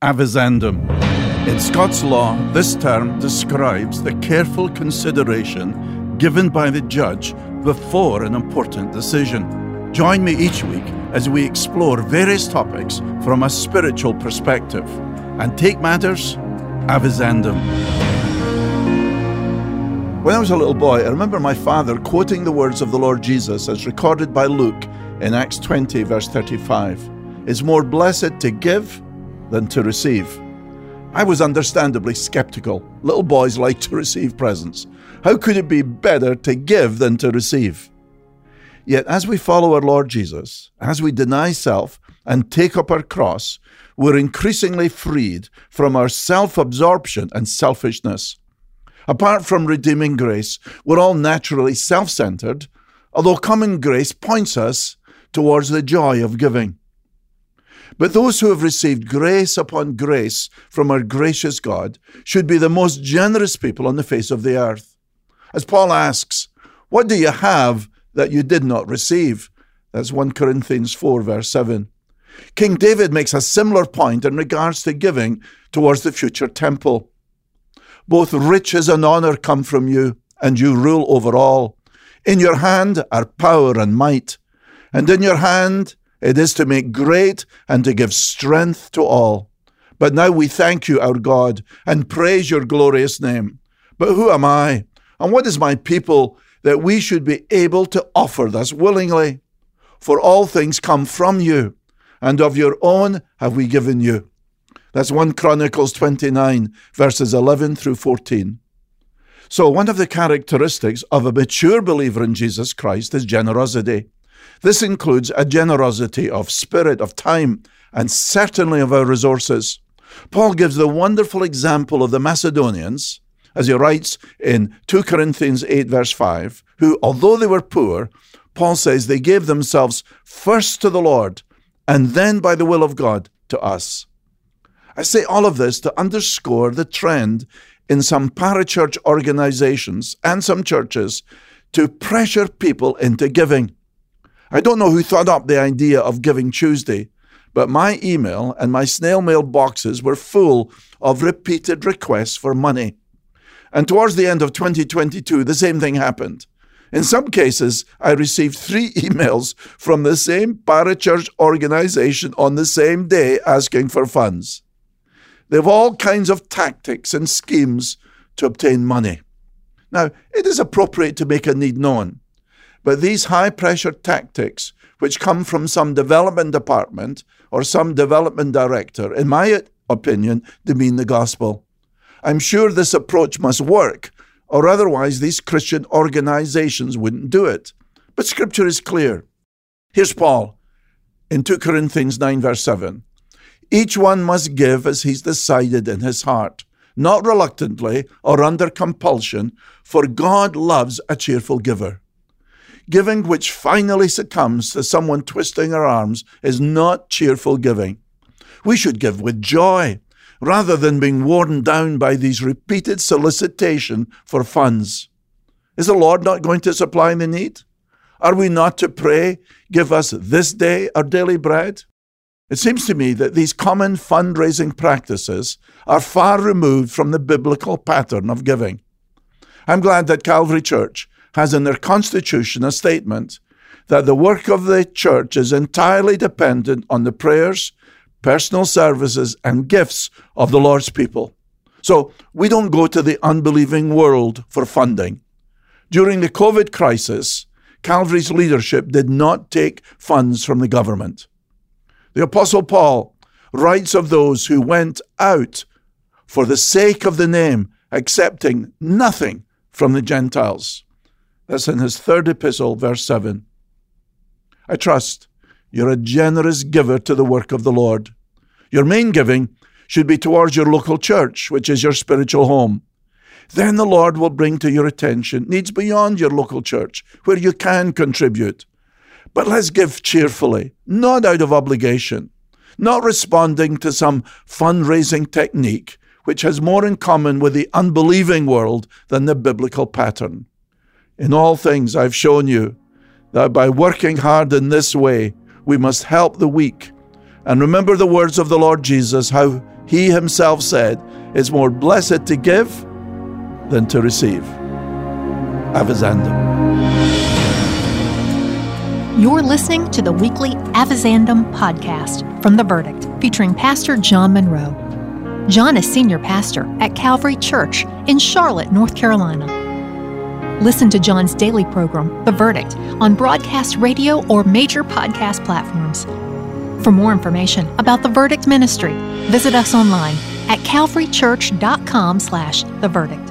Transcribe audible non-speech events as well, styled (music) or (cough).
Avizandum. In Scots law, this term describes the careful consideration given by the judge before an important decision. Join me each week as we explore various topics from a spiritual perspective and take matters avizandum. When I was a little boy, I remember my father quoting the words of the Lord Jesus as recorded by Luke in Acts 20, verse 35. It's more blessed to give than to receive. I was understandably skeptical. Little boys like to receive presents. How could it be better to give than to receive? Yet, as we follow our Lord Jesus, as we deny self and take up our cross, we're increasingly freed from our self absorption and selfishness. Apart from redeeming grace, we're all naturally self centered, although common grace points us towards the joy of giving. But those who have received grace upon grace from our gracious God should be the most generous people on the face of the earth. As Paul asks, What do you have that you did not receive? That's 1 Corinthians 4, verse 7. King David makes a similar point in regards to giving towards the future temple. Both riches and honor come from you, and you rule over all. In your hand are power and might, and in your hand it is to make great and to give strength to all. But now we thank you, our God, and praise your glorious name. But who am I, and what is my people, that we should be able to offer thus willingly? For all things come from you, and of your own have we given you. That's 1 Chronicles 29, verses 11 through 14. So, one of the characteristics of a mature believer in Jesus Christ is generosity. This includes a generosity of spirit, of time, and certainly of our resources. Paul gives the wonderful example of the Macedonians, as he writes in 2 Corinthians 8, verse 5, who, although they were poor, Paul says they gave themselves first to the Lord and then, by the will of God, to us. I say all of this to underscore the trend in some parachurch organizations and some churches to pressure people into giving. I don't know who thought up the idea of Giving Tuesday, but my email and my snail mail boxes were full of repeated requests for money. And towards the end of 2022, the same thing happened. In some cases, I received three (laughs) emails from the same parachurch organization on the same day asking for funds. They have all kinds of tactics and schemes to obtain money. Now, it is appropriate to make a need known. But these high pressure tactics, which come from some development department or some development director, in my opinion, demean the gospel. I'm sure this approach must work, or otherwise these Christian organizations wouldn't do it. But scripture is clear. Here's Paul in 2 Corinthians 9, verse 7. Each one must give as he's decided in his heart, not reluctantly or under compulsion, for God loves a cheerful giver. Giving which finally succumbs to someone twisting our arms is not cheerful giving. We should give with joy rather than being worn down by these repeated solicitation for funds. Is the Lord not going to supply the need? Are we not to pray, give us this day our daily bread? It seems to me that these common fundraising practices are far removed from the biblical pattern of giving. I'm glad that Calvary Church has in their constitution a statement that the work of the church is entirely dependent on the prayers, personal services, and gifts of the Lord's people. So we don't go to the unbelieving world for funding. During the COVID crisis, Calvary's leadership did not take funds from the government. The Apostle Paul writes of those who went out for the sake of the name, accepting nothing from the Gentiles. That's in his third epistle, verse 7. I trust you're a generous giver to the work of the Lord. Your main giving should be towards your local church, which is your spiritual home. Then the Lord will bring to your attention needs beyond your local church, where you can contribute. But let's give cheerfully, not out of obligation, not responding to some fundraising technique which has more in common with the unbelieving world than the biblical pattern. In all things, I've shown you that by working hard in this way, we must help the weak. And remember the words of the Lord Jesus, how He himself said, It's more blessed to give than to receive. Avizandum. You're listening to the weekly Avizandum podcast from The Verdict, featuring Pastor John Munro. John is senior pastor at Calvary Church in Charlotte, North Carolina. Listen to John's daily program, The Verdict, on broadcast radio or major podcast platforms. For more information about The Verdict Ministry, visit us online at calvarychurch.com slash The Verdict.